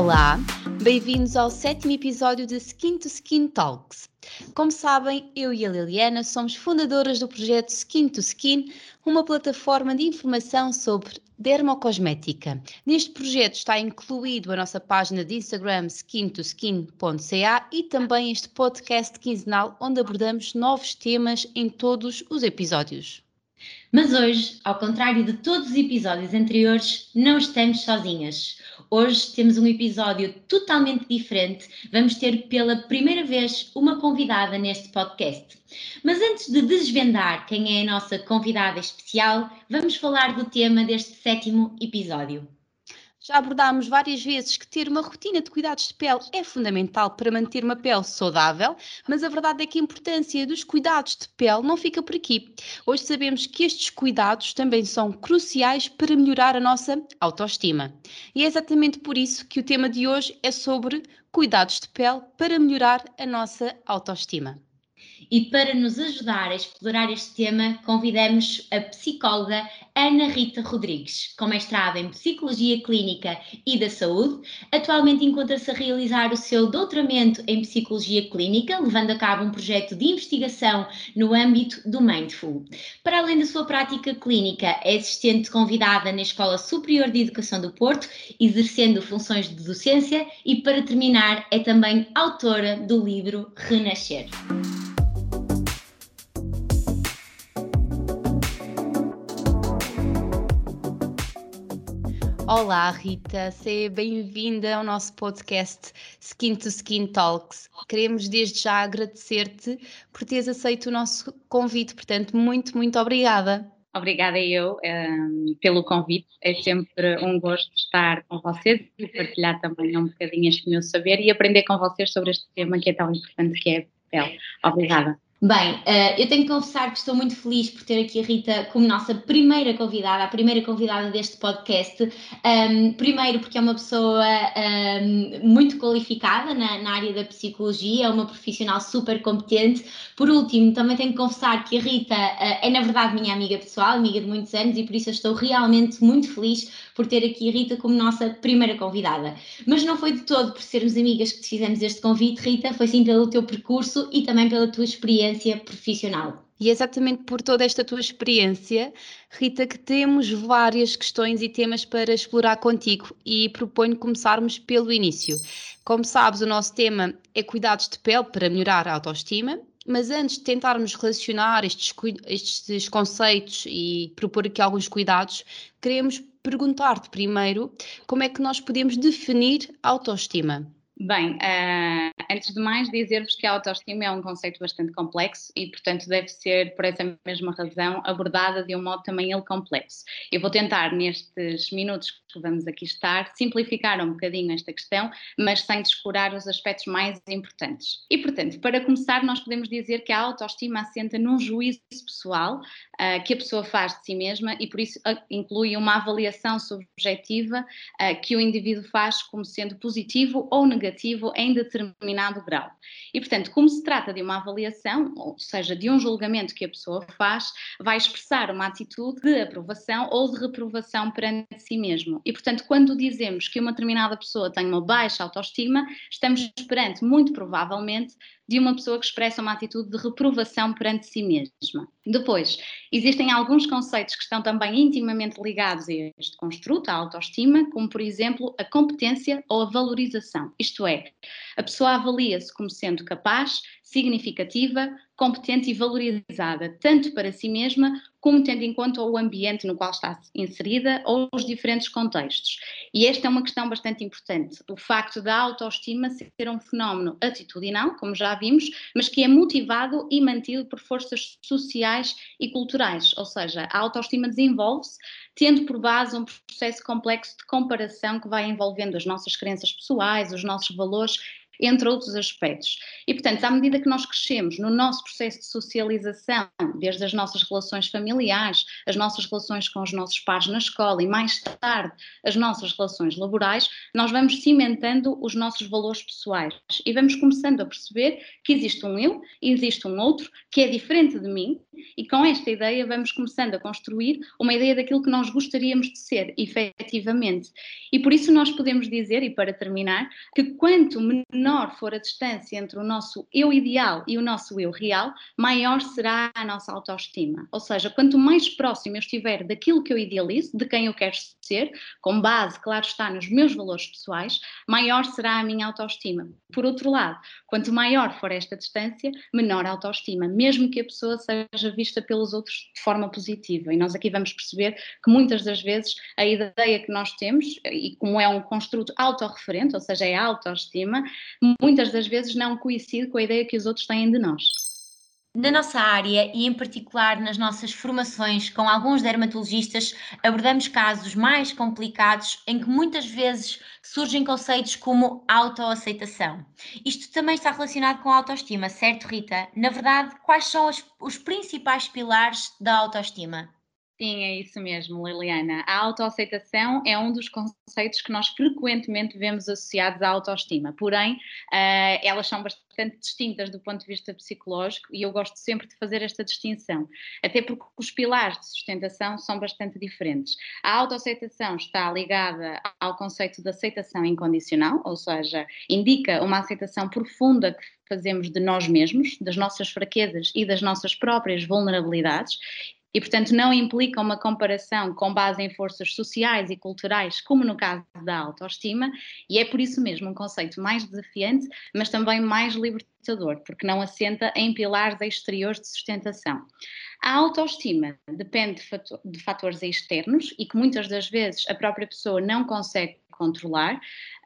Olá, bem-vindos ao sétimo episódio de Skin to Skin Talks. Como sabem, eu e a Liliana somos fundadoras do projeto Skin to Skin, uma plataforma de informação sobre dermocosmética. Neste projeto está incluído a nossa página de Instagram skintoskin.ca e também este podcast quinzenal onde abordamos novos temas em todos os episódios. Mas hoje, ao contrário de todos os episódios anteriores, não estamos sozinhas. Hoje temos um episódio totalmente diferente. Vamos ter pela primeira vez uma convidada neste podcast. Mas antes de desvendar quem é a nossa convidada especial, vamos falar do tema deste sétimo episódio. Já abordámos várias vezes que ter uma rotina de cuidados de pele é fundamental para manter uma pele saudável, mas a verdade é que a importância dos cuidados de pele não fica por aqui. Hoje sabemos que estes cuidados também são cruciais para melhorar a nossa autoestima. E é exatamente por isso que o tema de hoje é sobre cuidados de pele para melhorar a nossa autoestima. E para nos ajudar a explorar este tema, convidamos a psicóloga Ana Rita Rodrigues, com mestrado em Psicologia Clínica e da Saúde. Atualmente encontra-se a realizar o seu doutoramento em Psicologia Clínica, levando a cabo um projeto de investigação no âmbito do Mindful. Para além da sua prática clínica, é assistente convidada na Escola Superior de Educação do Porto, exercendo funções de docência e, para terminar, é também autora do livro Renascer. Olá, Rita, seja bem-vinda ao nosso podcast Skin to Skin Talks. Queremos desde já agradecer-te por teres aceito o nosso convite, portanto, muito, muito obrigada. Obrigada eu um, ehm, pelo convite. É sempre um gosto estar com vocês e partilhar também um bocadinho este meu saber e aprender com vocês sobre este tema que é tão importante que é a pele. Obrigada. Bem, uh, eu tenho que confessar que estou muito feliz por ter aqui a Rita como nossa primeira convidada, a primeira convidada deste podcast. Primeiro, porque é uma pessoa muito qualificada na, área da psicologia, é uma profissional super competente. Por último, também tenho que confessar que a Rita uh, é, na verdade, minha amiga pessoal, amiga de muitos anos, e por isso eu estou realmente muito feliz por ter aqui a Rita como nossa primeira convidada. Mas não foi de todo por sermos amigas que te fizemos este convite, Rita, foi sim pelo teu percurso e também pela tua experiência profissional. E é exatamente por toda esta tua experiência, Rita, que temos várias questões e temas para explorar contigo e proponho começarmos pelo início. Como sabes, o nosso tema é cuidados de pele para melhorar a autoestima, mas antes de tentarmos relacionar estes, estes conceitos e propor aqui alguns cuidados, queremos perguntar-te primeiro como é que nós podemos definir autoestima. Bem, uh, antes de mais, dizer-vos que a autoestima é um conceito bastante complexo e, portanto, deve ser, por essa mesma razão, abordada de um modo também ele complexo. Eu vou tentar, nestes minutos que vamos aqui estar, simplificar um bocadinho esta questão, mas sem descurar os aspectos mais importantes. E, portanto, para começar, nós podemos dizer que a autoestima assenta num juízo pessoal uh, que a pessoa faz de si mesma e, por isso, uh, inclui uma avaliação subjetiva que o indivíduo faz como sendo positivo ou negativo em determinado grau. E, portanto, como se trata de uma avaliação, ou seja, de um julgamento que a pessoa faz, vai expressar uma atitude de aprovação ou de reprovação perante si mesmo. E, portanto, quando dizemos que uma determinada pessoa tem uma baixa autoestima, estamos perante, muito provavelmente, de uma pessoa que expressa uma atitude de reprovação perante si mesma. Depois, existem alguns conceitos que estão também intimamente ligados a este construto, a autoestima, como por exemplo a competência ou a valorização. Isto é, a pessoa avalia-se como sendo capaz, significativa, competente e valorizada, tanto para si mesma como tendo em conta o ambiente no qual está inserida ou os diferentes contextos. E esta é uma questão bastante importante. O facto da autoestima ser um fenómeno atitudinal, como já vimos, mas que é motivado e mantido por forças sociais e culturais, ou seja, a autoestima desenvolve-se tendo por base um processo complexo de comparação que vai envolvendo as nossas crenças pessoais, os nossos valores entre outros aspectos. E, portanto, à medida que nós crescemos no nosso processo de socialização, desde as nossas relações familiares, as nossas relações com os nossos pais na escola e mais tarde as nossas relações laborais, nós vamos cimentando os nossos valores pessoais e vamos começando a perceber que existe um eu existe um outro que é diferente de mim e com esta ideia vamos começando a construir uma ideia daquilo que nós gostaríamos de ser, efetivamente. E por isso nós podemos dizer, e para terminar, que quanto menor for a distância entre o nosso eu ideal e o nosso eu real, maior será a nossa autoestima. Ou seja, quanto mais próximo eu estiver daquilo que eu idealizo, de quem eu quero ser, com base, claro está, nos meus valores pessoais, maior será a minha autoestima. Por outro lado, quanto maior for esta distância, menor a autoestima, mesmo que a pessoa seja vista pelos outros de forma positiva. E nós aqui vamos perceber que muitas das vezes a ideia que nós temos, e como é um construto autorreferente, ou seja, é a autoestima, muitas das vezes não coincide com a ideia que os outros têm de nós. Na nossa área e, em particular, nas nossas formações com alguns dermatologistas, abordamos casos mais complicados em que muitas vezes surgem conceitos como autoaceitação. Isto também está relacionado com a autoestima, certo, Rita? Na verdade, quais são os, os principais pilares da autoestima? Sim, é isso mesmo, Liliana. A autoaceitação é um dos conceitos que nós frequentemente vemos associados à autoestima, porém, uh, elas são bastante distintas do ponto de vista psicológico e eu gosto sempre de fazer esta distinção, até porque os pilares de sustentação são bastante diferentes. A autoaceitação está ligada ao conceito de aceitação incondicional, ou seja, indica uma aceitação profunda que fazemos de nós mesmos, das nossas fraquezas e das nossas próprias vulnerabilidades e, portanto, não implica uma comparação com base em forças sociais e culturais, como no caso da autoestima, e é por isso mesmo um conceito mais desafiante, mas também mais libertador, porque não assenta em pilares exteriores de sustentação. A autoestima depende de fatores externos e que muitas das vezes a própria pessoa não consegue controlar.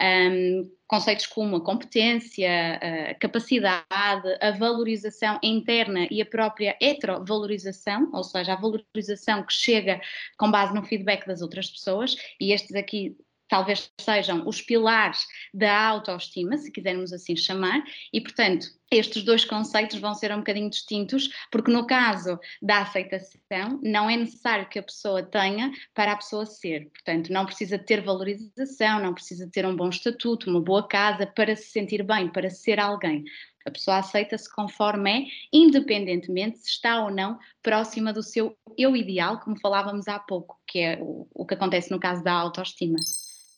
Um, conceitos como a competência, a capacidade, a valorização interna e a própria heterovalorização, ou seja, a valorização que chega com base no feedback das outras pessoas, e estes aqui talvez sejam os pilares da autoestima, se quisermos assim chamar, e portanto estes dois conceitos vão ser um bocadinho distintos, porque no caso da aceitação, não é necessário que a pessoa tenha para a pessoa ser. Portanto, não precisa ter valorização, não precisa ter um bom estatuto, uma boa casa para se sentir bem, para ser alguém. A pessoa aceita-se conforme é, independentemente se está ou não próxima do seu eu ideal, como falávamos há pouco, que é o, o que acontece no caso da autoestima.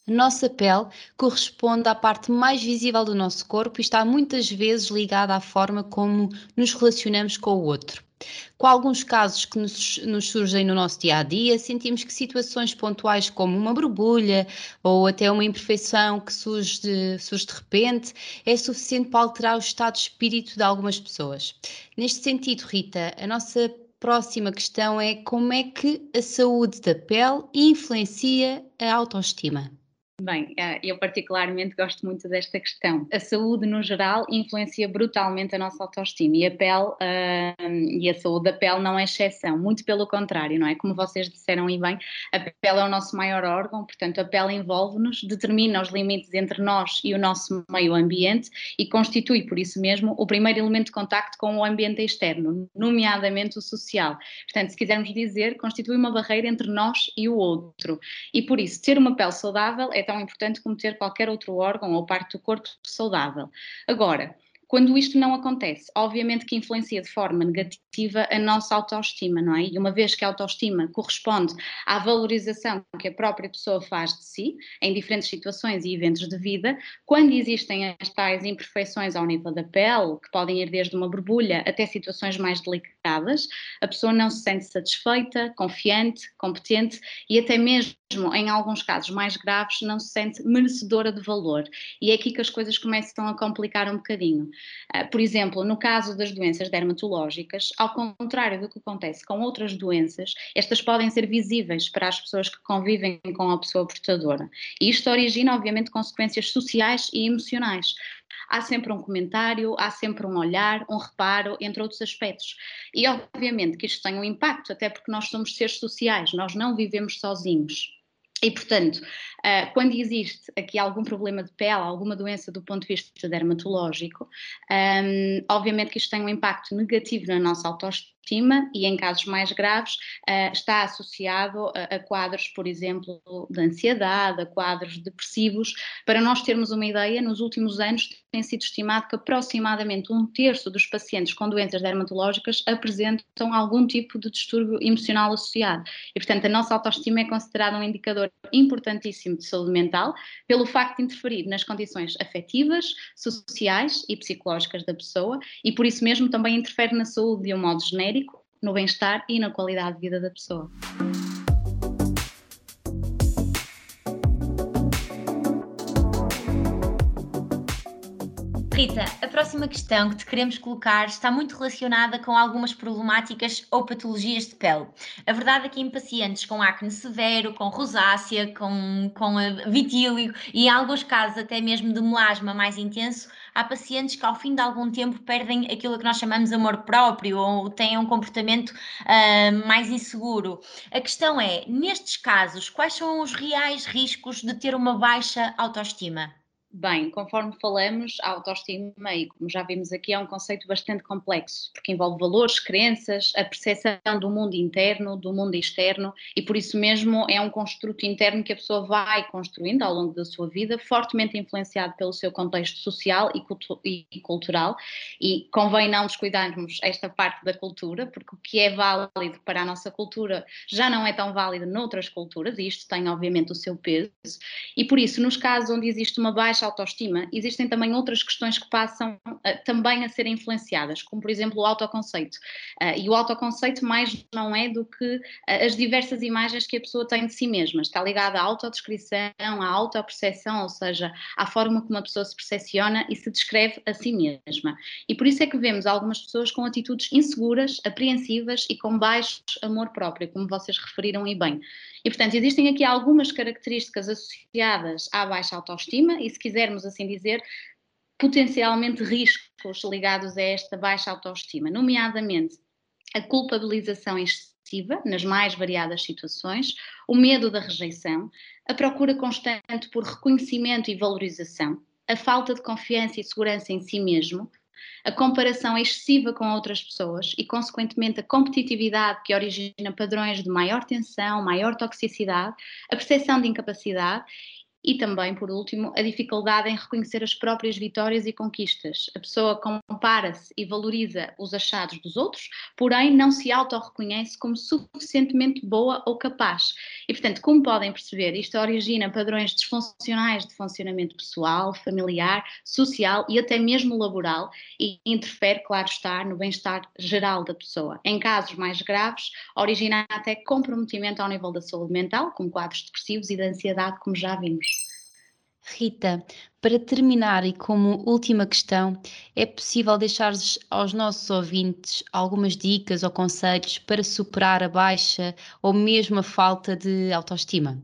A nossa pele corresponde à parte mais visível do nosso corpo e está muitas vezes ligada à forma como nos relacionamos com o outro. Com alguns casos que nos, nos, surgem no nosso dia a dia, sentimos que situações pontuais, como uma borbulha ou até uma imperfeição que surge de, surge de repente, é suficiente para alterar o estado de espírito de algumas pessoas. Neste sentido, Rita, a nossa próxima questão é como é que a saúde da pele influencia a autoestima? Bem, eh, eu particularmente gosto muito desta questão. A saúde, no geral, influencia brutalmente a nossa autoestima e a pele uh, e a saúde da pele não é exceção, muito pelo contrário, não é? Como vocês disseram e bem, a pele é o nosso maior órgão, portanto, a pele envolve-nos, determina os limites entre nós e o nosso meio ambiente e constitui, por isso mesmo, o primeiro elemento de contacto com o ambiente externo, nomeadamente o social. Portanto, se quisermos dizer, constitui uma barreira entre nós e o outro. E por isso, ter uma pele saudável é tão importante como ter qualquer outro órgão ou parte do corpo saudável. Agora, quando isto não acontece, obviamente que influencia de forma negativa a nossa autoestima, não é? E uma vez que a autoestima corresponde à valorização que a própria pessoa faz de si, em diferentes situações e eventos de vida, quando existem as tais imperfeições ao nível da pele, que podem ir desde uma borbulha até situações mais delicadas, a pessoa não se sente satisfeita, confiante, competente e até mesmo em alguns casos mais graves, não se sente merecedora de valor. E é aqui que as coisas começam a complicar um bocadinho. Uh, por exemplo, no caso das doenças dermatológicas, ao contrário do que acontece com outras doenças, estas podem ser visíveis para as pessoas que convivem com a pessoa portadora. E isto origina, obviamente, consequências sociais e emocionais há sempre um comentário, há sempre um olhar, um reparo, entre outros aspectos. E obviamente que isto tem um impacto, até porque nós somos seres sociais, nós não vivemos sozinhos. E, portanto, uh, quando existe aqui algum problema de pele, alguma doença do ponto de vista dermatológico, um, obviamente que isto tem um impacto negativo na nossa autoestima e, em casos mais graves, uh, está associado a, quadros, por exemplo, de ansiedade, a quadros depressivos. Para nós termos uma ideia, nos últimos anos tem sido estimado que aproximadamente um terço dos pacientes com doenças dermatológicas apresentam algum tipo de distúrbio emocional associado. E, portanto, a nossa autoestima é considerada um indicador importantíssimo de saúde mental, pelo facto de interferir nas condições afetivas, sociais e psicológicas da pessoa, e por isso mesmo também interfere na saúde de um modo genérico, no bem-estar e na qualidade de vida da pessoa. Rita, a próxima questão que te queremos colocar está muito relacionada com algumas problemáticas ou patologias de pele. A verdade é que em pacientes com acne severo, com rosácea, com, com vitílio e em alguns casos até mesmo de melasma mais intenso, há pacientes que ao fim de algum tempo perdem aquilo que nós chamamos amor próprio ou têm um comportamento uh, mais inseguro. A questão é, nestes casos, quais são os reais riscos de ter uma baixa autoestima? Bem, conforme falamos, a autoestima, e como já vimos aqui, é um conceito bastante complexo, porque envolve valores, crenças, a percepção do mundo interno, do mundo externo, e por isso mesmo é um construto interno que a pessoa vai construindo ao longo da sua vida, fortemente influenciado pelo seu contexto social e, cultu e cultural, e convém não descuidarmos esta parte da cultura, porque o que é válido para a nossa cultura já não é tão válido noutras culturas, e isto tem obviamente o seu peso, e por isso, nos casos onde existe uma baixa baixa autoestima, existem também outras questões que passam uh, também a ser influenciadas, como por exemplo o autoconceito. Uh, e o autoconceito mais não é do que uh, as diversas imagens que a pessoa tem de si mesma, está ligada à autodescrição, à autoperceção, ou seja, à forma como a pessoa se percepciona e se descreve a si mesma. E por isso é que vemos algumas pessoas com atitudes inseguras, apreensivas e com baixo amor próprio, como vocês referiram e bem. E, portanto, existem aqui algumas características associadas à baixa autoestima e, se quisermos assim dizer, potencialmente riscos ligados a esta baixa autoestima, nomeadamente a culpabilização excessiva nas mais variadas situações, o medo da rejeição, a procura constante por reconhecimento e valorização, a falta de confiança e segurança em si mesmo, a comparação excessiva com outras pessoas e, consequentemente, a competitividade que origina padrões de maior tensão, maior toxicidade, a percepção de incapacidade e também, por último, a dificuldade em reconhecer as próprias vitórias e conquistas. A pessoa compara-se e valoriza os achados dos outros, porém não se auto-reconhece como suficientemente boa ou capaz. E, portanto, como podem perceber, isto origina padrões disfuncionais de funcionamento pessoal, familiar, social e até mesmo laboral e interfere, claro está, no bem-estar geral da pessoa. Em casos mais graves, origina até comprometimento ao nível da saúde mental, como quadros depressivos e de ansiedade, como já vimos. Rita, para terminar e como última questão, é possível deixar aos nossos ouvintes algumas dicas ou conselhos para superar a baixa ou mesmo a falta de autoestima?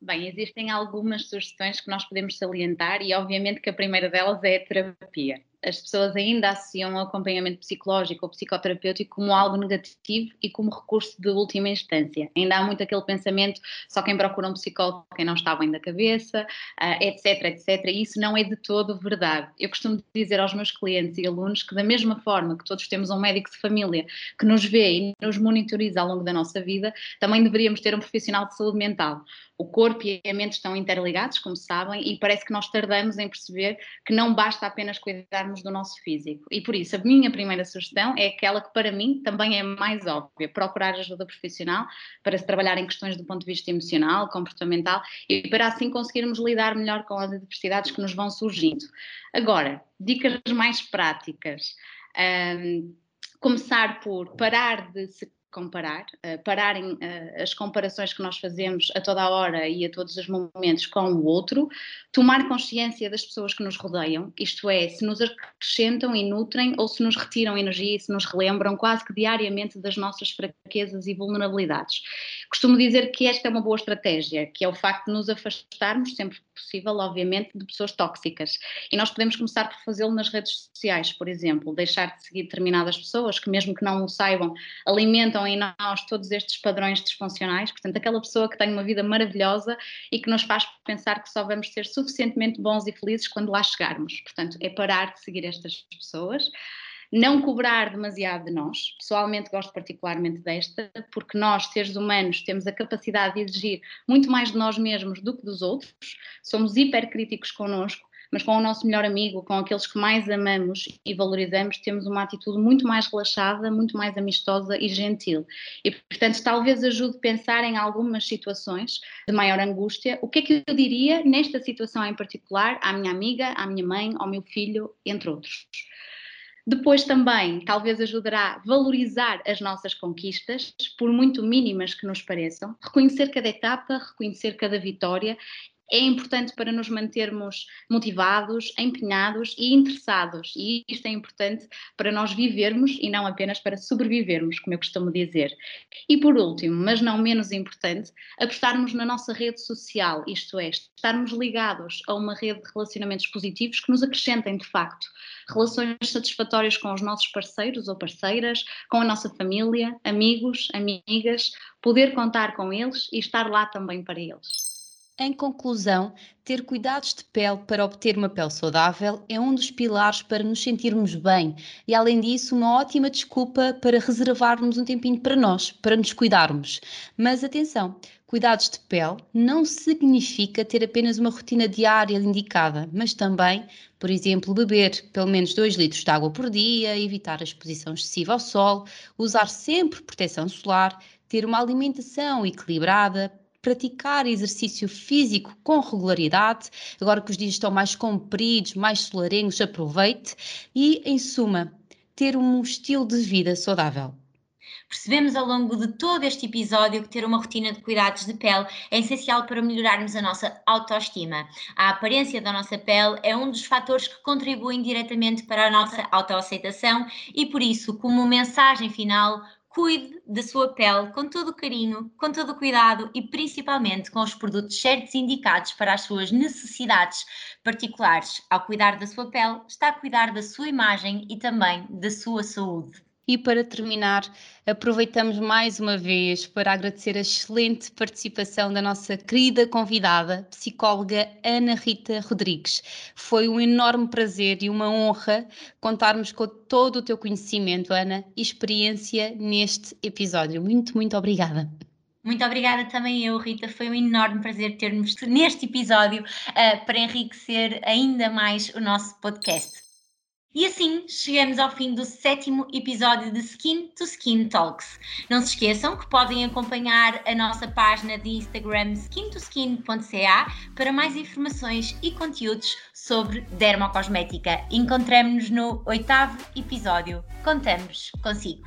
Bem, existem algumas sugestões que nós podemos salientar e obviamente que a primeira delas é a terapia as pessoas ainda associam o acompanhamento psicológico ou psicoterapêutico como algo negativo e como recurso de última instância. Ainda há muito aquele pensamento, só quem procura um psicólogo, quem não está bem da cabeça, uh, etc, etc. E isso não é de todo verdade. Eu costumo dizer aos meus clientes e alunos que da mesma forma que todos temos um médico de família que nos vê e nos monitoriza ao longo da nossa vida, também deveríamos ter um profissional de saúde mental. O corpo e a mente estão interligados, como sabem, e parece que nós tardamos em perceber que não basta apenas cuidar do nosso físico. E por isso, a minha primeira sugestão é aquela que para mim também é mais óbvia: procurar ajuda profissional para se trabalhar em questões do ponto de vista emocional, comportamental e para assim conseguirmos lidar melhor com as adversidades que nos vão surgindo. Agora, dicas mais práticas. Um, começar por parar de se comparar, uh, pararem uh, as comparações que nós fazemos a toda a hora e a todos os momentos com o outro, tomar consciência das pessoas que nos rodeiam, isto é, se nos acrescentam e nutrem ou se nos retiram energia e se nos relembram quase que diariamente das nossas fraquezas e vulnerabilidades. Costumo dizer que esta é uma boa estratégia, que é o facto de nos afastarmos sempre que possível, obviamente, de pessoas tóxicas. E nós podemos começar por fazê-lo nas redes sociais, por exemplo, deixar de seguir determinadas pessoas que, mesmo que não o saibam, alimentam em nós todos estes padrões disfuncionais. Portanto, aquela pessoa que tem uma vida maravilhosa e que nos faz pensar que só vamos ser suficientemente bons e felizes quando lá chegarmos. Portanto, é parar de seguir estas pessoas não cobrar demasiado de nós. Pessoalmente gosto particularmente desta, porque nós, seres humanos, temos a capacidade de exigir muito mais de nós mesmos do que dos outros, somos hipercríticos connosco, mas com o nosso melhor amigo, com aqueles que mais amamos e valorizamos, temos uma atitude muito mais relaxada, muito mais amistosa e gentil. E, portanto, talvez ajude a pensar em algumas situações de maior angústia. O que é que eu diria nesta situação em particular à minha amiga, à minha mãe, ao meu filho, entre outros? Depois também, talvez ajudará a valorizar as nossas conquistas, por muito mínimas que nos pareçam, reconhecer cada etapa, reconhecer cada vitória é importante para nos mantermos motivados, empenhados e interessados. E isto é importante para nós vivermos e não apenas para sobrevivermos, como eu costumo dizer. E por último, mas não menos importante, apostarmos na nossa rede social, isto é, estarmos ligados a uma rede de relacionamentos positivos que nos acrescentem de facto relações satisfatórias com os nossos parceiros ou parceiras, com a nossa família, amigos, amigas, poder contar com eles e estar lá também para eles. Em conclusão, ter cuidados de pele para obter uma pele saudável é um dos pilares para nos sentirmos bem e, além disso, uma ótima desculpa para reservarmos um tempinho para nós, para nos cuidarmos. Mas atenção, cuidados de pele não significa ter apenas uma rotina diária indicada, mas também, por exemplo, beber pelo menos 2 litros de água por dia, evitar a exposição excessiva ao sol, usar sempre proteção solar, ter uma alimentação equilibrada, praticar exercício físico com regularidade, agora que os dias estão mais compridos, mais solarenhos, aproveite e, em suma, ter um estilo de vida saudável. Percebemos ao longo de todo este episódio que ter uma rotina de cuidados de pele é essencial para melhorarmos a nossa autoestima. A aparência da nossa pele é um dos fatores que contribuem diretamente para a nossa autoaceitação e, por isso, como mensagem final, cuide da sua pele com todo o carinho, com todo o cuidado e principalmente com os produtos certos indicados para as suas necessidades particulares. Ao cuidar da sua pele, está a cuidar da sua imagem e também da sua saúde. E para terminar, aproveitamos mais uma vez para agradecer a excelente participação da nossa querida convidada, psicóloga Ana Rita Rodrigues. Foi um enorme prazer e uma honra contarmos com todo o teu conhecimento, Ana, e experiência neste episódio. Muito, muito obrigada. Muito obrigada também eu, Rita. Foi um enorme prazer termos neste episódio uh, para enriquecer ainda mais o nosso podcast. E assim chegamos ao fim do sétimo episódio de Skin to Skin Talks. Não se esqueçam que podem acompanhar a nossa página de Instagram skintoskin.ca para mais informações e conteúdos sobre dermocosmética. Encontramos-nos no oitavo episódio. Contamos consigo.